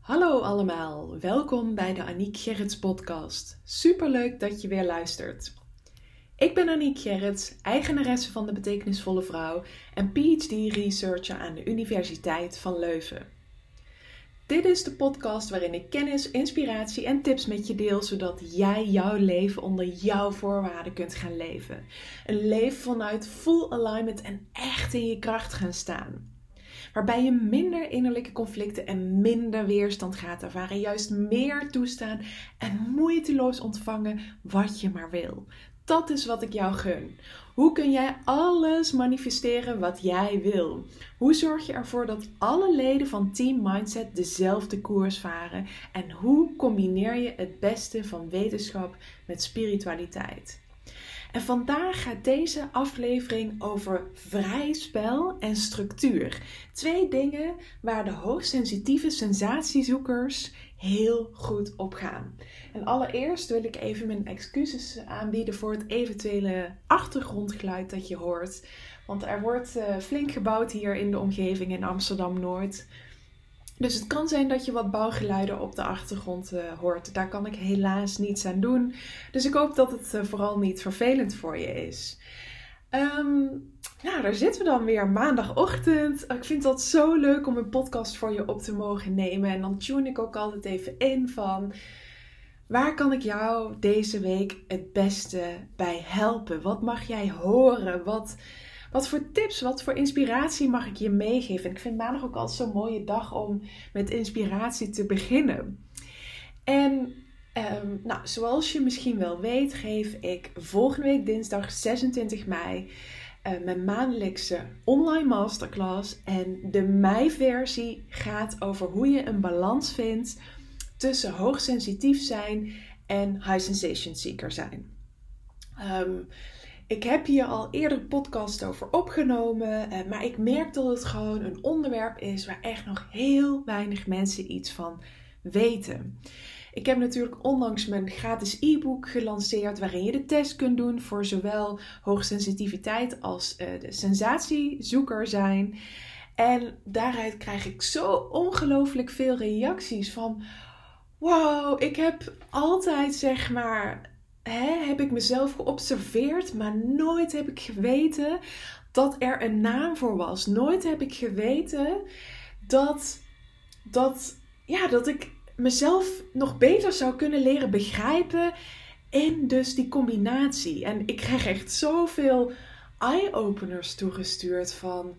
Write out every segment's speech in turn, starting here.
Hallo allemaal, welkom bij de Aniek Gerrits podcast. Superleuk dat je weer luistert. Ik ben Aniek Gerrits, eigenaresse van de Betekenisvolle Vrouw en PhD-researcher aan de Universiteit van Leuven. Dit is de podcast waarin ik kennis, inspiratie en tips met je deel, zodat jij jouw leven onder jouw voorwaarden kunt gaan leven. Een leven vanuit full alignment en echt in je kracht gaan staan waarbij je minder innerlijke conflicten en minder weerstand gaat ervaren. Juist meer toestaan en moeiteloos ontvangen wat je maar wil. Dat is wat ik jou gun. Hoe kun jij alles manifesteren wat jij wil? Hoe zorg je ervoor dat alle leden van Team Mindset dezelfde koers varen? En hoe combineer je het beste van wetenschap met spiritualiteit? En vandaag gaat deze aflevering over vrij spel en structuur. Twee dingen waar de hoogsensitieve sensatiezoekers heel goed op gaan. En allereerst wil ik even mijn excuses aanbieden voor het eventuele achtergrondgeluid dat je hoort. Want er wordt uh, flink gebouwd hier in de omgeving in Amsterdam Noord. Dus het kan zijn dat je wat bouwgeluiden op de achtergrond uh, hoort. Daar kan ik helaas niets aan doen. Dus ik hoop dat het uh, vooral niet vervelend voor je is. Um, nou, daar zitten we dan weer maandagochtend. Ik vind dat zo leuk om een podcast voor je op te mogen nemen. En dan tune ik ook altijd even in van waar kan ik jou deze week het beste bij helpen? Wat mag jij horen? Wat wat voor tips, wat voor inspiratie mag ik je meegeven? ik vind maandag ook altijd zo'n mooie dag om met inspiratie te beginnen. En ehm, nou, zoals je misschien wel weet, geef ik volgende week dinsdag 26 mei uh, mijn maandelijkse online masterclass. En de mei-versie gaat over hoe je een balans vindt tussen hoogsensitief zijn en high sensation seeker zijn. Um, ik heb hier al eerder een podcast over opgenomen, eh, maar ik merk dat het gewoon een onderwerp is waar echt nog heel weinig mensen iets van weten. Ik heb natuurlijk onlangs mijn gratis e-book gelanceerd waarin je de test kunt doen voor zowel hoogsensitiviteit als uh, de sensatiezoeker zijn. En daaruit krijg ik zo ongelooflijk veel reacties van wow, ik heb altijd zeg maar hè, heb ik mezelf geobserveerd, maar nooit heb ik geweten dat er een naam voor was. Nooit heb ik geweten dat, dat, ja, dat ik mezelf nog beter zou kunnen leren begrijpen in dus die combinatie. En ik krijg echt zoveel eye-openers toegestuurd van...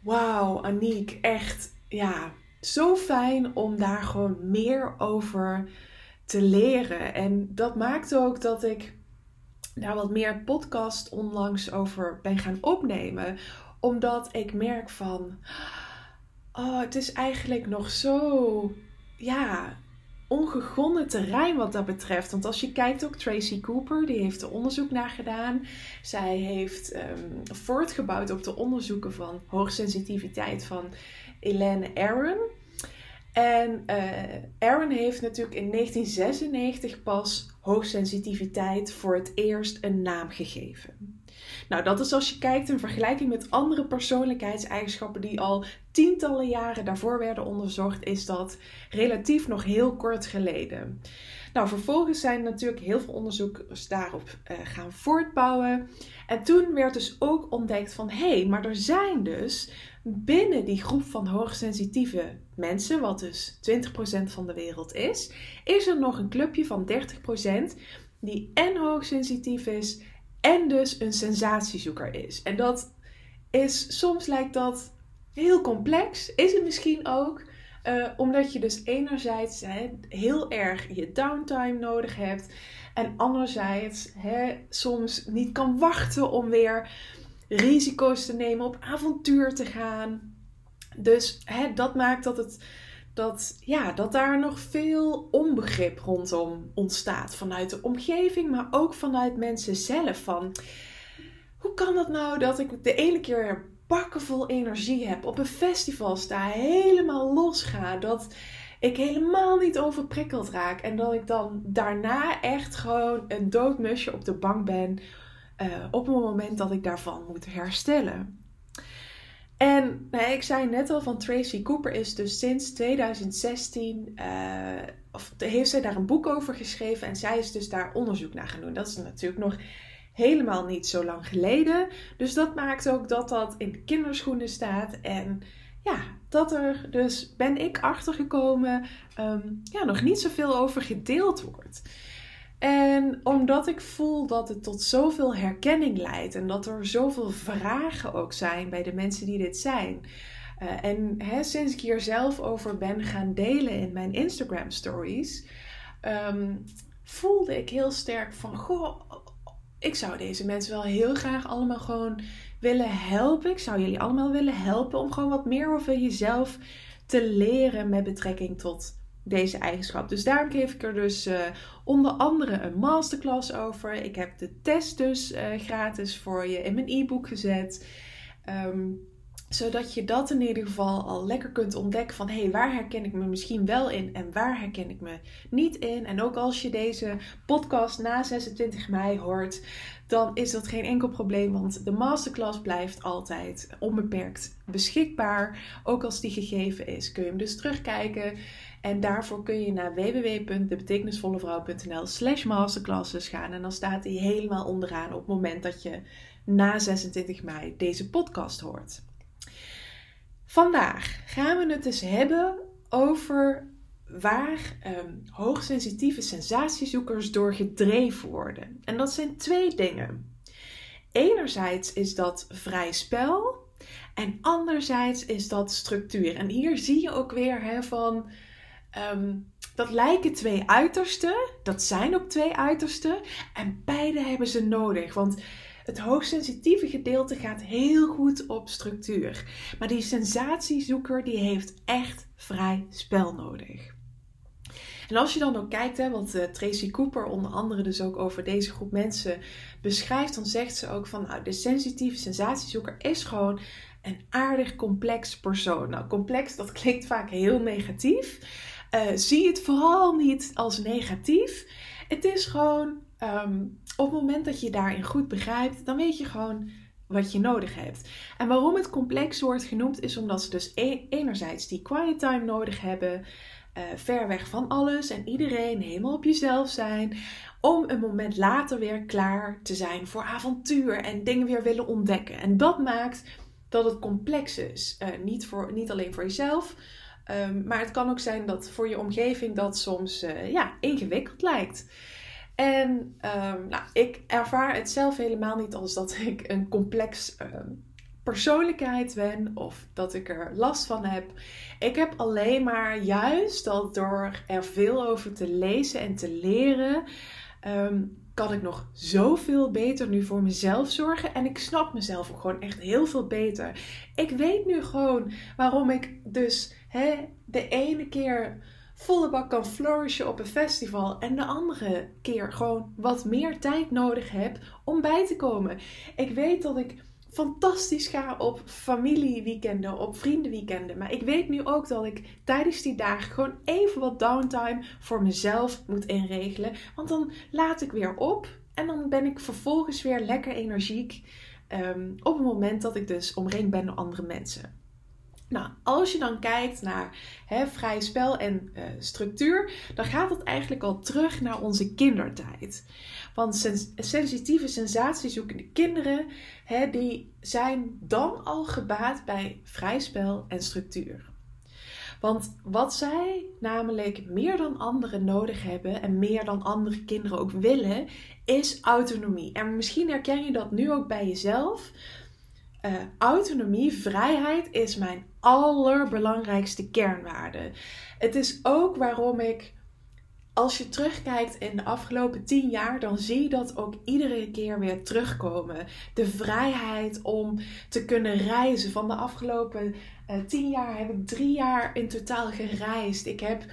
Wauw, Aniek, echt, ja, zo fijn om daar gewoon meer over te leren. En dat maakt ook dat ik daar wat meer podcast onlangs over ben gaan opnemen. Omdat ik merk van, oh, het is eigenlijk nog zo, ja, ongegonnen terrein wat dat betreft. Want als je kijkt ook Tracy Cooper, die heeft er onderzoek naar gedaan. Zij heeft um, voortgebouwd op de onderzoeken van hoogsensitiviteit van Elaine Aron. En uh, Aaron heeft natuurlijk in 1996 pas hoogsensitiviteit voor het eerst een naam gegeven. Nou, dat is als je kijkt in vergelijking met andere persoonlijkheidseigenschappen die al tientallen jaren daarvoor werden onderzocht, is dat relatief nog heel kort geleden. Nou, vervolgens zijn natuurlijk heel veel onderzoekers daarop uh, gaan voortbouwen. En toen werd dus ook ontdekt van hé, hey, maar er zijn dus binnen die groep van hoogsensitieve mensen, wat dus 20% van de wereld is, is er nog een clubje van 30% die en hoogsensitief is en dus een sensatiezoeker is. En dat is, soms lijkt dat heel complex, is het misschien ook. Uh, omdat je dus enerzijds heel erg je downtime nodig hebt. En anderzijds soms niet kan wachten om weer risico's te nemen, op avontuur te gaan. Dus hè, dat maakt dat, het, dat, ja, dat daar nog veel onbegrip rondom ontstaat. Vanuit de omgeving, maar ook vanuit mensen zelf. Van, hoe kan het nou dat ik de ene keer bakken vol energie heb, op een festival sta, helemaal los ga, dat ik helemaal niet overprikkeld raak en dat ik dan daarna echt gewoon een doodmusje op de bank ben uh, op het moment dat ik daarvan moet herstellen. En nou, ik zei net al van Tracy Cooper is dus sinds 2016, uh, eh, of heeft zij daar een boek over geschreven en zij is dus daar onderzoek naar gaan doen. Dat is natuurlijk nog helemaal niet zo lang geleden. Dus dat maakt ook dat dat in de kinderschoenen staat. En ja, dat er dus ben ik achtergekomen, um, ja, nog niet zoveel over gedeeld wordt. En omdat ik voel dat het tot zoveel herkenning leidt en dat er zoveel vragen ook zijn bij de mensen die dit zijn. Uh, en hè, sinds ik hier zelf over ben gaan delen in mijn Instagram stories, um, voelde ik heel sterk van, goh, ik zou deze mensen wel heel graag allemaal gewoon willen helpen. Ik zou jullie allemaal willen helpen om gewoon wat meer over jezelf te leren met betrekking tot deze eigenschap. Dus daarom geef ik er dus uh, onder andere een masterclass over. Ik heb de test dus uh, gratis voor je in mijn e-book gezet. Um, zodat je dat in ieder geval al lekker kunt ontdekken van hé, hey, waar herken ik me misschien wel in en waar herken ik me niet in. En ook als je deze podcast na 26 mei hoort, dan is dat geen enkel probleem, want de masterclass blijft altijd onbeperkt beschikbaar. Ook als die gegeven is, kun je hem dus terugkijken. En daarvoor kun je naar www.debetekenisvollevrouw.nl slash masterclasses gaan. En dan staat die helemaal onderaan op het moment dat je na 26 mei deze podcast hoort. Vandaag gaan we het dus hebben over waar um, hoogsensitieve sensatiezoekers door gedreven worden. En dat zijn twee dingen. Enerzijds is dat vrij spel en anderzijds is dat structuur. En hier zie je ook weer van. Ehm, dat lijken twee uitersten. Dat zijn ook twee uitersten. En beide hebben ze nodig. Want het hoogsensitieve gedeelte gaat heel goed op structuur. Maar die sensatiezoeker die heeft echt vrij spel nodig. En als je dan ook kijkt, hè, want uh, Tracy Cooper onder andere dus ook over deze groep mensen beschrijft, dan zegt ze ook van nou, de sensitieve sensatiezoeker is gewoon een aardig complex persoon. Nou, complex, dat klinkt vaak heel negatief. Uh, zie het vooral niet als negatief. Het is gewoon Ehm, op het moment dat je daarin goed begrijpt, dan weet je gewoon wat je nodig hebt. En waarom het complex wordt genoemd, is omdat ze dus e-, enerzijds die quiet time nodig hebben, uh, ver weg van alles en iedereen, helemaal op jezelf zijn, om een moment later weer klaar te zijn voor avontuur en dingen weer willen ontdekken. En dat maakt dat het complex is. Uh, niet, voor, niet alleen voor jezelf, um, maar het kan ook zijn dat voor je omgeving dat soms uh, ja, ingewikkeld lijkt. En um, nou, ik ervaar het zelf helemaal niet als dat ik een complex um, persoonlijkheid ben of dat ik er last van heb. Ik heb alleen maar juist dat door er veel over te lezen en te leren, kan ik nog zoveel beter nu voor mezelf zorgen. En ik snap mezelf ook gewoon echt heel veel beter. Ik weet nu gewoon waarom ik dus hè, de ene keer volle bak kan flourishen op een festival en de andere keer gewoon wat meer tijd nodig heb om bij te komen. Ik weet dat ik fantastisch ga op familieweekenden, op vriendenweekenden. Maar ik weet nu ook dat ik tijdens die dagen gewoon even wat downtime voor mezelf moet inregelen. Want dan laat ik weer op en dan ben ik vervolgens weer lekker energiek. Um, op het moment dat ik dus omringd ben door andere mensen. Nou, als je dan kijkt naar hè, vrij spel en uh, structuur, dan gaat het eigenlijk al terug naar onze kindertijd. Want sens sensitieve sensatiezoekende kinderen, hè, die zijn dan al gebaat bij vrij spel en structuur. Want wat zij namelijk meer dan anderen nodig hebben en meer dan andere kinderen ook willen, is autonomie. En misschien herken je dat nu ook bij jezelf. Uh, autonomie, vrijheid is mijn allerbelangrijkste kernwaarde. Het is ook waarom ik, als je terugkijkt in de afgelopen tien jaar, dan zie je dat ook iedere keer weer terugkomen. De vrijheid om te kunnen reizen. Van de afgelopen uh, tien jaar heb ik drie jaar in totaal gereisd. Ik heb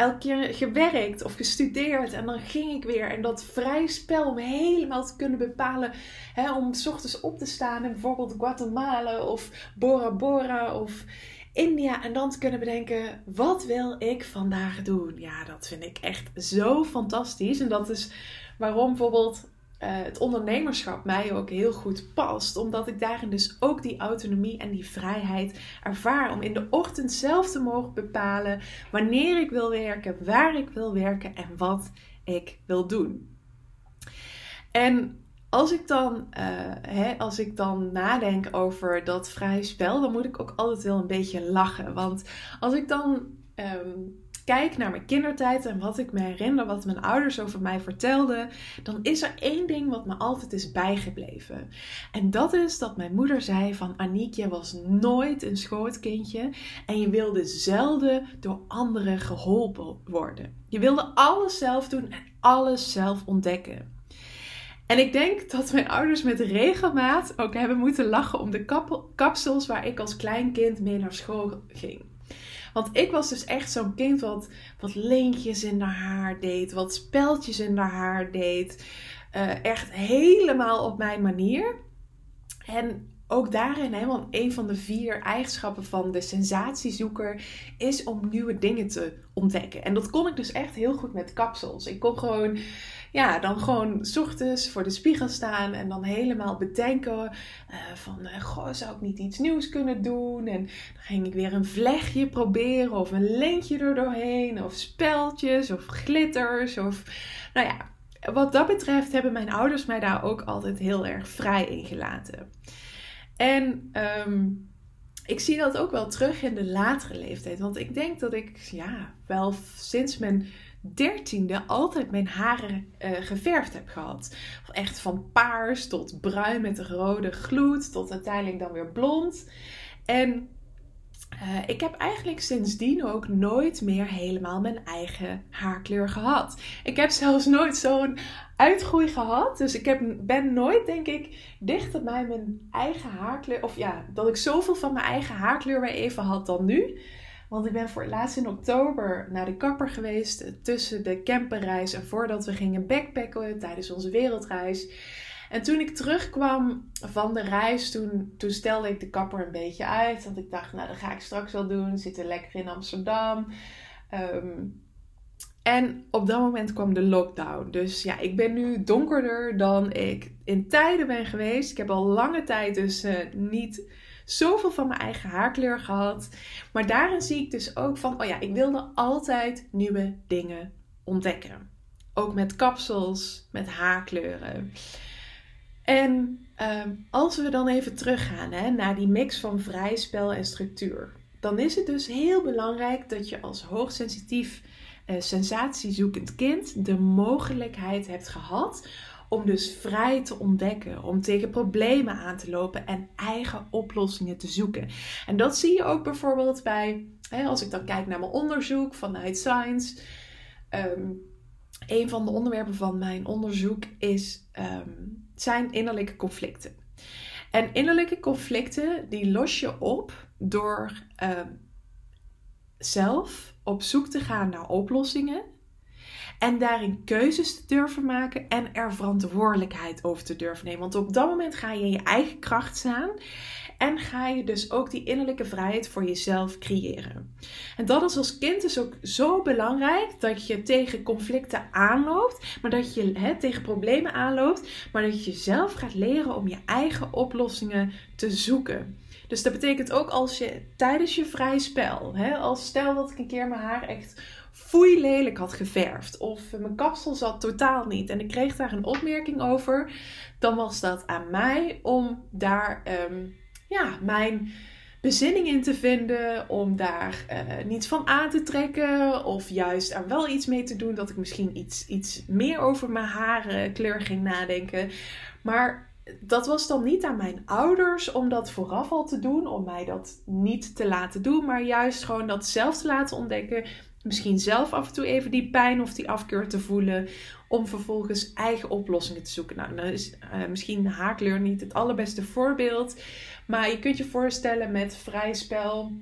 elke keer gewerkt of gestudeerd. En dan ging ik weer. En dat vrij spel om helemaal te kunnen bepalen. Hè, om s ochtends op te staan in bijvoorbeeld Guatemala of Bora Bora of India. En dan te kunnen bedenken: wat wil ik vandaag doen? Ja, dat vind ik echt zo fantastisch. En dat is waarom bijvoorbeeld het ondernemerschap mij ook heel goed past. Omdat ik daarin dus ook die autonomie en die vrijheid ervaar. Om in de ochtend zelf te mogen bepalen wanneer ik wil werken, waar ik wil werken en wat ik wil doen. En als ik dan, uh, hè, als ik dan nadenk over dat vrije spel, dan moet ik ook altijd wel een beetje lachen. Want als ik dan um, kijk naar mijn kindertijd en wat ik me herinner, wat mijn ouders over mij vertelden, dan is er één ding wat me altijd is bijgebleven. En dat is dat mijn moeder zei van Aniek, je was nooit een schootkindje en je wilde zelden door anderen geholpen worden. Je wilde alles zelf doen en alles zelf ontdekken. En ik denk dat mijn ouders met regelmaat ook hebben moeten lachen om de kapsels waar ik als klein kind mee naar school ging. Want ik was dus echt zo'n kind wat, wat in haar haar deed, wat speltjes in haar deed. Uh, echt helemaal op mijn manier. En ook daarin, hè, want een van de vier eigenschappen van de sensatiezoeker is om nieuwe dingen te ontdekken. En dat kon ik dus echt heel goed met kapsels. Ik kon gewoon ja, dan gewoon ochtends voor de spiegel staan en dan helemaal bedenken uh, van, uh, goh, zou ik niet iets nieuws kunnen doen? En dan ging ik weer een vlechtje proberen of een lintje er doorheen of speltjes of glitters of, nou ja, wat dat betreft hebben mijn ouders mij daar ook altijd heel erg vrij in gelaten. En um, ik zie dat ook wel terug in de latere leeftijd. Want ik denk dat ik ja, wel sinds mijn dertiende altijd mijn haren uh, geverfd heb gehad. Echt van paars tot bruin met een rode gloed, tot uiteindelijk dan weer blond. En uh, ik heb eigenlijk sindsdien ook nooit meer helemaal mijn eigen haarkleur gehad. Ik heb zelfs nooit zo'n uitgroei gehad. Dus ik heb, ben nooit, denk ik, dichter bij mijn eigen haarkleur. Of ja, dat ik zoveel van mijn eigen haarkleur weer even had dan nu. Want ik ben voor het laatst in oktober naar de kapper geweest. Tussen de camperreis en voordat we gingen backpacken tijdens onze wereldreis. En toen ik terugkwam van de reis, toen, toen stelde ik de kapper een beetje uit. Want ik dacht, nou dat ga ik straks wel doen. Zitten lekker in Amsterdam. Ehm, en op dat moment kwam de lockdown. Dus ja, ik ben nu donkerder dan ik in tijden ben geweest. Ik heb al lange tijd dus uh, niet zoveel van mijn eigen haarkleur gehad. Maar daarin zie ik dus ook van, oh ja, ik wilde altijd nieuwe dingen ontdekken. Ook met kapsels, met haarkleuren. En ehm, als we dan even teruggaan hè, naar die mix van vrij spel en structuur, dan is het dus heel belangrijk dat je als hoogsensitief, uh, sensatiezoekend kind de mogelijkheid hebt gehad om dus vrij te ontdekken, om tegen problemen aan te lopen en eigen oplossingen te zoeken. En dat zie je ook bijvoorbeeld bij, hè, als ik dan kijk naar mijn onderzoek vanuit Science. Um, een van de onderwerpen van mijn onderzoek is, um, zijn innerlijke conflicten. En innerlijke conflicten die los je op door um, zelf op zoek te gaan naar oplossingen en daarin keuzes te durven maken en er verantwoordelijkheid over te durven nemen. Want op dat moment ga je in je eigen kracht staan. En ga je dus ook die innerlijke vrijheid voor jezelf creëren. En dat is als kind dus ook zo belangrijk dat je tegen conflicten aanloopt, maar dat je hè, tegen problemen aanloopt, maar dat je zelf gaat leren om je eigen oplossingen te zoeken. Dus dat betekent ook als je tijdens je vrij spel, als stel dat ik een keer mijn haar echt foei lelijk had geverfd. Of mijn kapsel zat totaal niet. En ik kreeg daar een opmerking over. Dan was dat aan mij om daar um, ja, mijn bezinning in te vinden. Om daar uh, niets van aan te trekken. Of juist er wel iets mee te doen. Dat ik misschien iets, iets meer over mijn harenkleur ging nadenken. Maar dat was dan niet aan mijn ouders om dat vooraf al te doen, om mij dat niet te laten doen, maar juist gewoon dat zelf te laten ontdekken misschien zelf af en toe even die pijn of die afkeur te voelen. Om vervolgens eigen oplossingen te zoeken. Nou, dan is uh, misschien haarkleur niet het allerbeste voorbeeld. Maar je kunt je voorstellen met vrij spel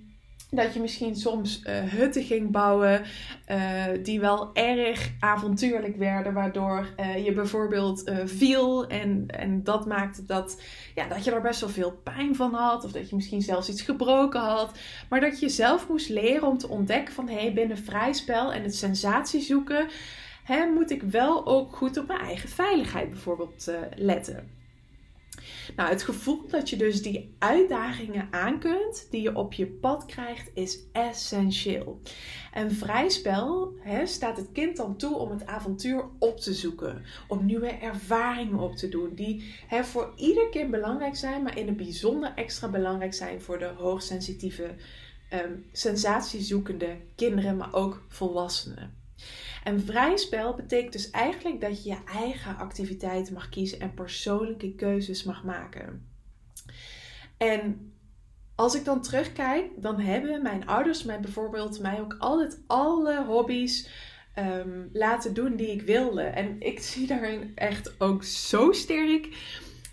dat je misschien soms uh, hutten ging bouwen uh, die wel erg avontuurlijk werden, waardoor uh, je bijvoorbeeld viel en, en dat maakte dat, ja, dat je er best wel veel pijn van had of dat je misschien zelfs iets gebroken had, maar dat je zelf moest leren om te ontdekken van hé, hey, binnen vrij spel en het sensatie zoeken hè, moet ik wel ook goed op mijn eigen veiligheid bijvoorbeeld letten. Nou, het gevoel dat je dus die uitdagingen aan kunt, die je op je pad krijgt, is essentieel. En vrij spel hè, staat het kind dan toe om het avontuur op te zoeken, om nieuwe ervaringen op te doen, die hè, voor ieder kind belangrijk zijn, maar in het bijzonder extra belangrijk zijn voor de hoogsensitieve, um, sensatiezoekende kinderen, maar ook volwassenen. En vrij spel betekent dus eigenlijk dat je je eigen activiteiten mag kiezen en persoonlijke keuzes mag maken. En als ik dan terugkijk, dan hebben mijn ouders mij bijvoorbeeld mij ook altijd alle hobby's ehm, laten doen die ik wilde. En ik zie daarin echt ook zo sterk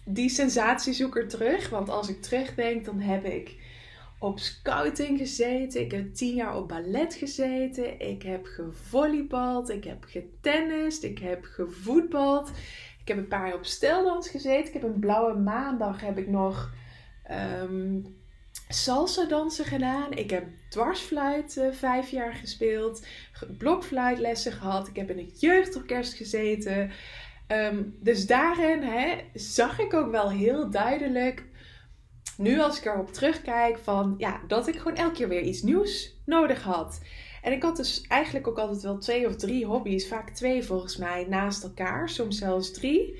die sensatiezoeker terug. Want als ik terugdenk, dan heb ik op scouting gezeten. Ik heb tien jaar op ballet gezeten. Ik heb gevolleybald. Ik heb getennist. Ik heb gevoetbald. Ik heb een paar jaar op steldans gezeten. Ik heb een blauwe maandag heb ik nog um, salsa dansen gedaan. Ik heb dwarsfluit uh, vijf jaar gespeeld. Blokfluitlessen gehad. Ik heb in het jeugdorkest gezeten. Ehm, dus daarin hè, zag ik ook wel heel duidelijk nu als ik erop terugkijk van ja, dat ik gewoon elke keer weer iets nieuws nodig had. En ik had dus eigenlijk ook altijd wel twee of drie hobby's, vaak twee volgens mij, naast elkaar, soms zelfs drie.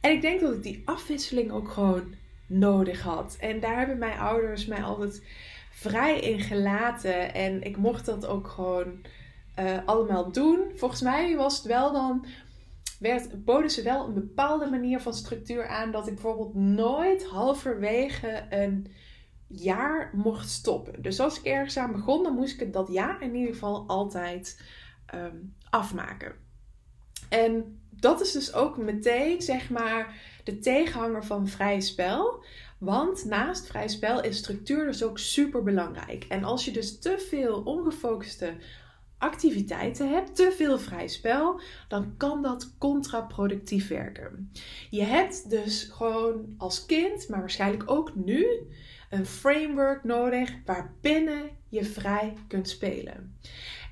En ik denk dat ik die afwisseling ook gewoon nodig had. En daar hebben mijn ouders mij altijd vrij in gelaten. En ik mocht dat ook gewoon uh, allemaal doen. Volgens mij was het wel dan werd, boden ze wel een bepaalde manier van structuur aan dat ik bijvoorbeeld nooit halverwege een jaar mocht stoppen. Dus als ik ergens aan begon, dan moest ik het dat jaar in ieder geval altijd ehm, afmaken. En dat is dus ook meteen, zeg maar, de tegenhanger van vrij spel. Want naast vrij spel is structuur dus ook super belangrijk. En als je dus te veel ongefocuste activiteiten hebt, te veel vrij spel, dan kan dat contraproductief werken. Je hebt dus gewoon als kind, maar waarschijnlijk ook nu, een framework nodig waarbinnen je vrij kunt spelen.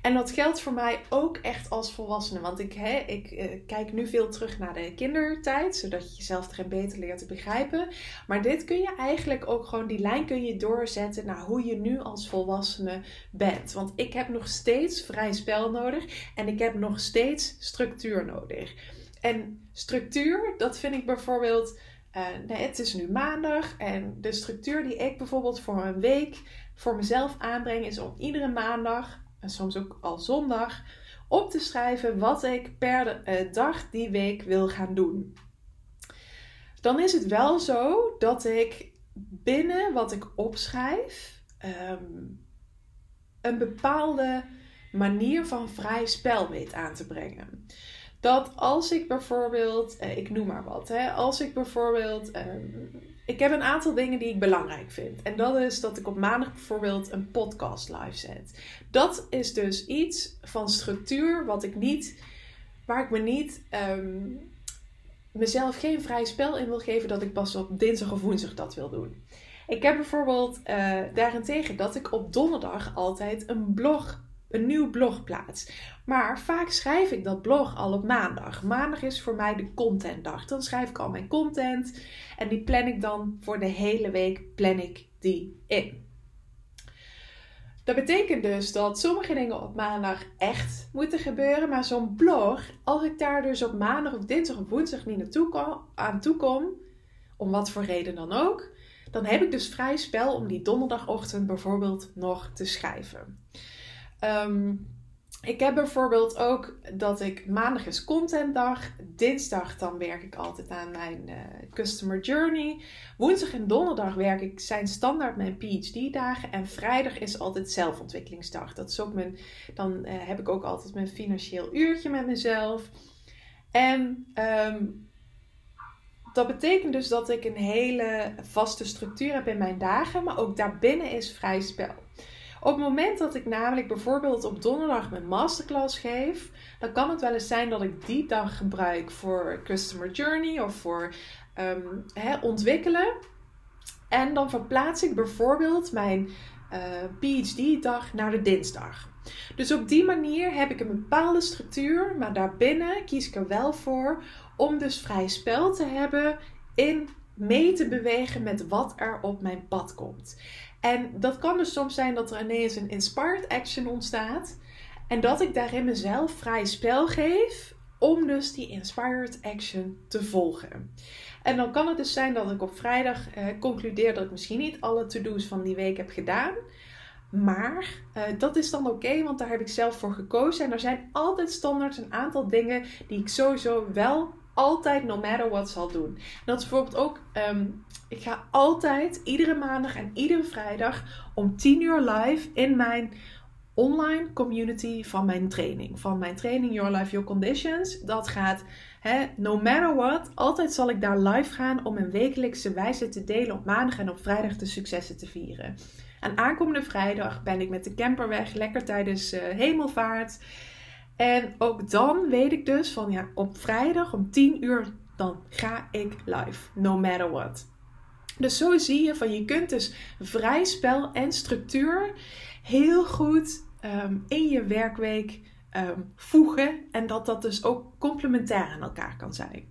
En dat geldt voor mij ook echt als volwassene. Want ik, hè, ik eh, kijk nu veel terug naar de kindertijd, zodat je jezelf er beter leert te begrijpen. Maar dit kun je eigenlijk ook gewoon, die lijn kun je doorzetten naar hoe je nu als volwassene bent. Want ik heb nog steeds vrij spel nodig en ik heb nog steeds structuur nodig. En structuur, dat vind ik bijvoorbeeld. Nee, het is nu maandag en de structuur die ik bijvoorbeeld voor een week voor mezelf aanbreng is om iedere maandag soms ook al zondag, op te schrijven wat ik per eh, dag die week wil gaan doen. Dan is het wel zo dat ik binnen wat ik opschrijf ehm, een bepaalde manier van vrij spel weet aan te brengen. Dat als ik bijvoorbeeld, eh, ik noem maar wat, hè, als ik bijvoorbeeld ehm, ik heb een aantal dingen die ik belangrijk vind. En dat is dat ik op maandag bijvoorbeeld een podcast live zet. Dat is dus iets van structuur wat ik niet, waar ik me niet ehm, mezelf geen vrij spel in wil geven dat ik pas op dinsdag of woensdag dat wil doen. Ik heb bijvoorbeeld uh, daarentegen dat ik op donderdag altijd een blog een nieuw blog plaats. Maar vaak schrijf ik dat blog al op maandag. Maandag is voor mij de contentdag. Dan schrijf ik al mijn content en die plan ik dan voor de hele week plan ik die in. Dat betekent dus dat sommige dingen op maandag echt moeten gebeuren, maar zo'n blog, als ik daar dus op maandag of dinsdag of woensdag niet naartoe kom, aan toe kom, om wat voor reden dan ook, dan heb ik dus vrij spel om die donderdagochtend bijvoorbeeld nog te schrijven. Ehm, ik heb bijvoorbeeld ook dat ik maandag is contentdag. Dinsdag dan werk ik altijd aan mijn uh, customer journey. Woensdag en donderdag werk ik zijn standaard mijn PhD dagen. En vrijdag is altijd zelfontwikkelingsdag. Dat is ook mijn, dan uh, heb ik ook altijd mijn financieel uurtje met mezelf. En um, dat betekent dus dat ik een hele vaste structuur heb in mijn dagen. Maar ook daarbinnen is vrij spel. Op het moment dat ik namelijk bijvoorbeeld op donderdag mijn masterclass geef, dan kan het wel eens zijn dat ik die dag gebruik voor Customer Journey of voor um, ontwikkelen. En dan verplaats ik bijvoorbeeld mijn eh, PhD-dag naar de dinsdag. Dus op die manier heb ik een bepaalde structuur, maar daarbinnen kies ik er wel voor om dus vrij spel te hebben in mee te bewegen met wat er op mijn pad komt. En dat kan dus soms zijn dat er ineens een inspired action ontstaat. En dat ik daarin mezelf vrij spel geef om dus die inspired action te volgen. En dan kan het dus zijn dat ik op vrijdag eh, concludeer dat ik misschien niet alle to-do's van die week heb gedaan. Maar uh, dat is dan oké, want daar heb ik zelf voor gekozen. En er zijn altijd standaard een aantal dingen die ik sowieso wel altijd, no matter what, zal doen. En dat is bijvoorbeeld ook, um, ik ga altijd iedere maandag en iedere vrijdag om 10 uur live in mijn online community van mijn training. Van mijn training Your Life, Your Conditions. Dat gaat, no matter what, altijd zal ik daar live gaan om een wekelijkse wijze te delen op maandag en op vrijdag de successen te vieren. En aankomende vrijdag ben ik met de camper weg, lekker tijdens uh, hemelvaart. En ook dan weet ik dus van ja, op vrijdag om 10 uur, dan ga ik live, no matter what. Dus zo zie je van je kunt dus vrij spel en structuur heel goed um, in je werkweek um, voegen. En dat dat dus ook complementair aan elkaar kan zijn.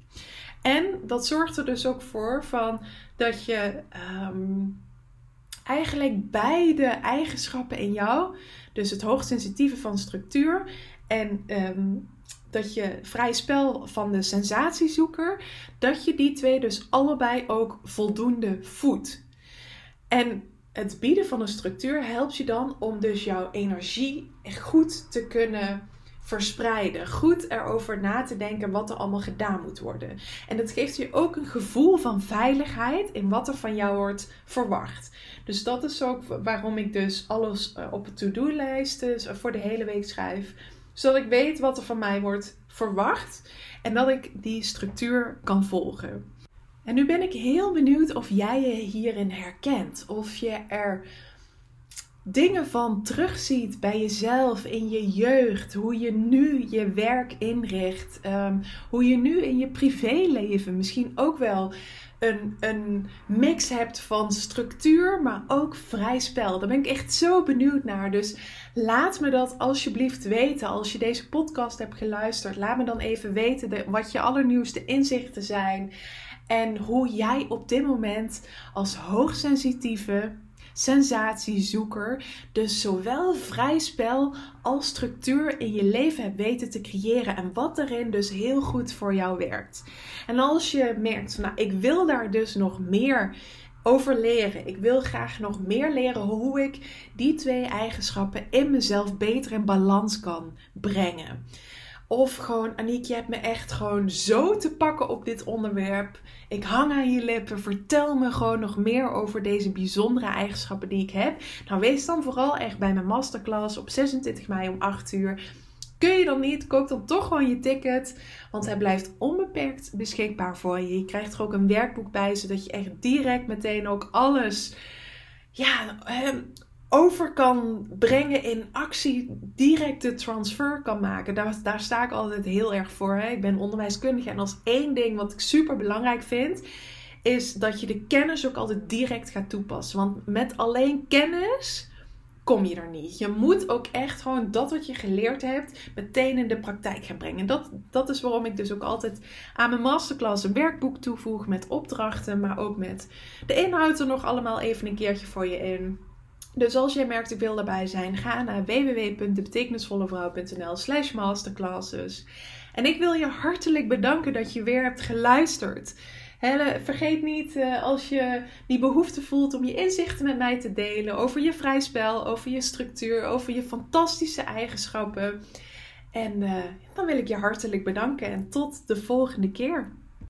En dat zorgt er dus ook voor van dat je um, eigenlijk beide eigenschappen in jou, dus het hoogsensitieve van structuur en um, dat je vrij spel van de sensatiezoeker, dat je die twee dus allebei ook voldoende voedt. En het bieden van een structuur helpt je dan om dus jouw energie goed te kunnen verspreiden. Goed erover na te denken wat er allemaal gedaan moet worden. En dat geeft je ook een gevoel van veiligheid in wat er van jou wordt verwacht. Dus dat is ook waarom ik dus alles eh, op een to-do-lijst dus voor de hele week schrijf. Zodat ik weet wat er van mij wordt verwacht en dat ik die structuur kan volgen. En nu ben ik heel benieuwd of jij je hierin herkent. Of je er dingen van terugziet bij jezelf in je jeugd. Hoe je nu je werk inricht. Um, hoe je nu in je privéleven misschien ook wel een, een mix hebt van structuur, maar ook vrij spel. Daar ben ik echt zo benieuwd naar. Dus laat me dat alsjeblieft weten. Als je deze podcast hebt geluisterd, laat me dan even weten wat je allernieuwste inzichten zijn. En hoe jij op dit moment als hoogsensitieve sensatiezoeker dus zowel vrij spel als structuur in je leven weten te creëren en wat erin dus heel goed voor jou werkt. En als je merkt, nou ik wil daar dus nog meer over leren. Ik wil graag nog meer leren hoe ik die twee eigenschappen in mezelf beter in balans kan brengen. Of gewoon, Aniek, je hebt me echt gewoon zo te pakken op dit onderwerp. Ik hang aan je lippen. Vertel me gewoon nog meer over deze bijzondere eigenschappen die ik heb. Nou, wees dan vooral echt bij mijn masterclass op 26 mei om 8 uur. Kun je dan niet, koop dan toch gewoon je ticket. Want hij blijft onbeperkt beschikbaar voor je. Je krijgt er ook een werkboek bij, zodat je echt direct meteen ook alles ja, over kan brengen in actie, direct de transfer kan maken. Daar, daar sta ik altijd heel erg voor. Hè? Ik ben onderwijskundige en als één ding wat ik super belangrijk vind, is dat je de kennis ook altijd direct gaat toepassen. Want met alleen kennis kom je er niet. Je moet ook echt gewoon dat wat je geleerd hebt meteen in de praktijk gaan brengen. En dat, dat is waarom ik dus ook altijd aan mijn masterclass een werkboek toevoeg met opdrachten, maar ook met de inhoud er nog allemaal even een keertje voor je in. Dus als jij merkt ik wil erbij zijn, ga naar www.debetekenisvollevrouw.nl slash masterclasses. En ik wil je hartelijk bedanken dat je weer hebt geluisterd. vergeet niet uh, als je die behoefte voelt om je inzichten met mij te delen over je vrij spel, over je structuur, over je fantastische eigenschappen. En uh, dan wil ik je hartelijk bedanken en tot de volgende keer.